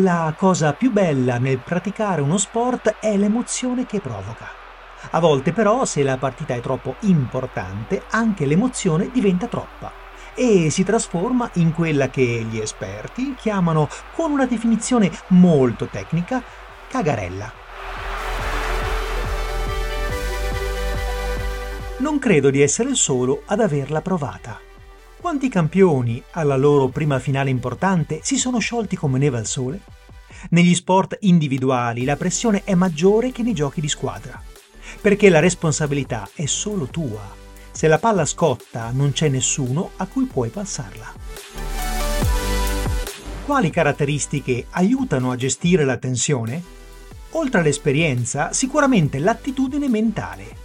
La cosa più bella nel praticare uno sport è l'emozione che provoca. A volte però, se la partita è troppo importante, anche l'emozione diventa troppa e si trasforma in quella che gli esperti chiamano, con una definizione molto tecnica, cagarella. Non credo di essere il solo ad averla provata. Quanti campioni, alla loro prima finale importante, si sono sciolti come neve al sole? Negli sport individuali la pressione è maggiore che nei giochi di squadra, perché la responsabilità è solo tua. Se la palla scotta non c'è nessuno a cui puoi passarla. Quali caratteristiche aiutano a gestire la tensione? Oltre all'esperienza, sicuramente l'attitudine mentale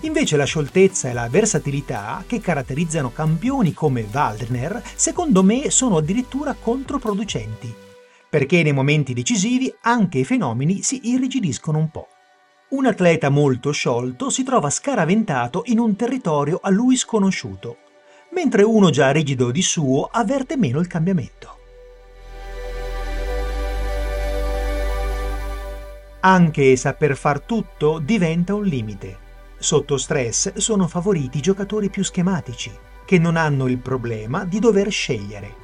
Invece la scioltezza e la versatilità che caratterizzano campioni come Waldner, secondo me, sono addirittura controproducenti, perché nei momenti decisivi anche i fenomeni si irrigidiscono un po'. Un atleta molto sciolto si trova scaraventato in un territorio a lui sconosciuto, mentre uno già rigido di suo avverte meno il cambiamento. Anche saper far tutto diventa un limite. Sotto stress sono favoriti i giocatori più schematici, che non hanno il problema di dover scegliere.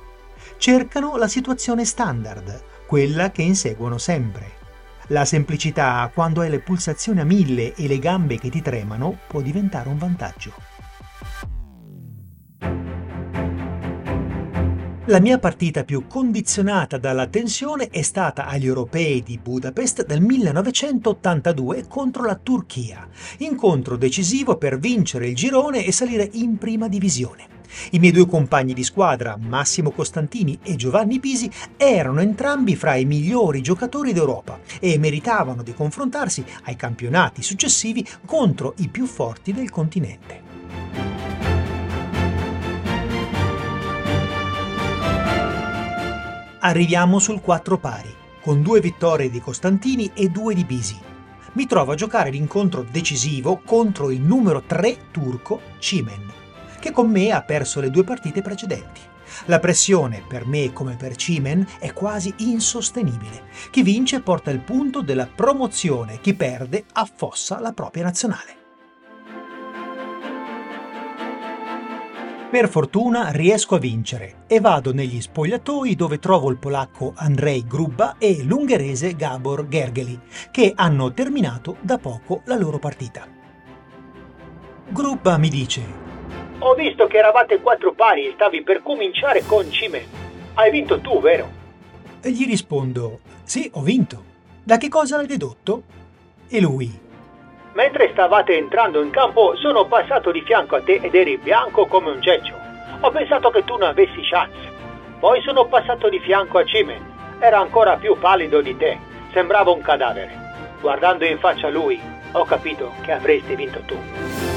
Cercano la situazione standard, quella che inseguono sempre. La semplicità, quando hai le pulsazioni a mille e le gambe che ti tremano, può diventare un vantaggio. La mia partita più condizionata dalla tensione è stata agli europei di Budapest del 1982 contro la Turchia, incontro decisivo per vincere il girone e salire in prima divisione. I miei due compagni di squadra, Massimo Costantini e Giovanni Pisi, erano entrambi fra i migliori giocatori d'Europa e meritavano di confrontarsi ai campionati successivi contro i più forti del continente. Arriviamo sul 4 pari, con due vittorie di Costantini e due di Bisi. Mi trovo a giocare l'incontro decisivo contro il numero 3 turco Cimen, che con me ha perso le due partite precedenti. La pressione, per me come per Cimen, è quasi insostenibile. Chi vince porta il punto della promozione, chi perde affossa la propria nazionale. Per fortuna riesco a vincere e vado negli spogliatoi dove trovo il polacco Andrzej Grubba e l'ungherese Gabor Gergely, che hanno terminato da poco la loro partita. Grubba mi dice: Ho visto che eravate quattro pari e stavi per cominciare con Cime. Hai vinto tu, vero? E gli rispondo: Sì, ho vinto. Da che cosa l'hai dedotto? E lui: Mentre stavate entrando in campo sono passato di fianco a te ed eri bianco come un geccio. Ho pensato che tu non avessi chance. Poi sono passato di fianco a Cimen. Era ancora più pallido di te. Sembrava un cadavere. Guardando in faccia a lui, ho capito che avresti vinto tu.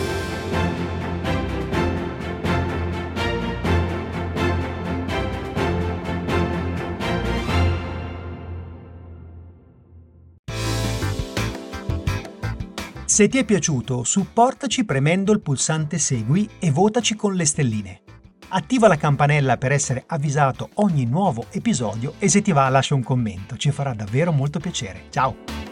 Se ti è piaciuto, supportaci premendo il pulsante Segui e votaci con le stelline. Attiva la campanella per essere avvisato ogni nuovo episodio e se ti va lascia un commento, ci farà davvero molto piacere. Ciao!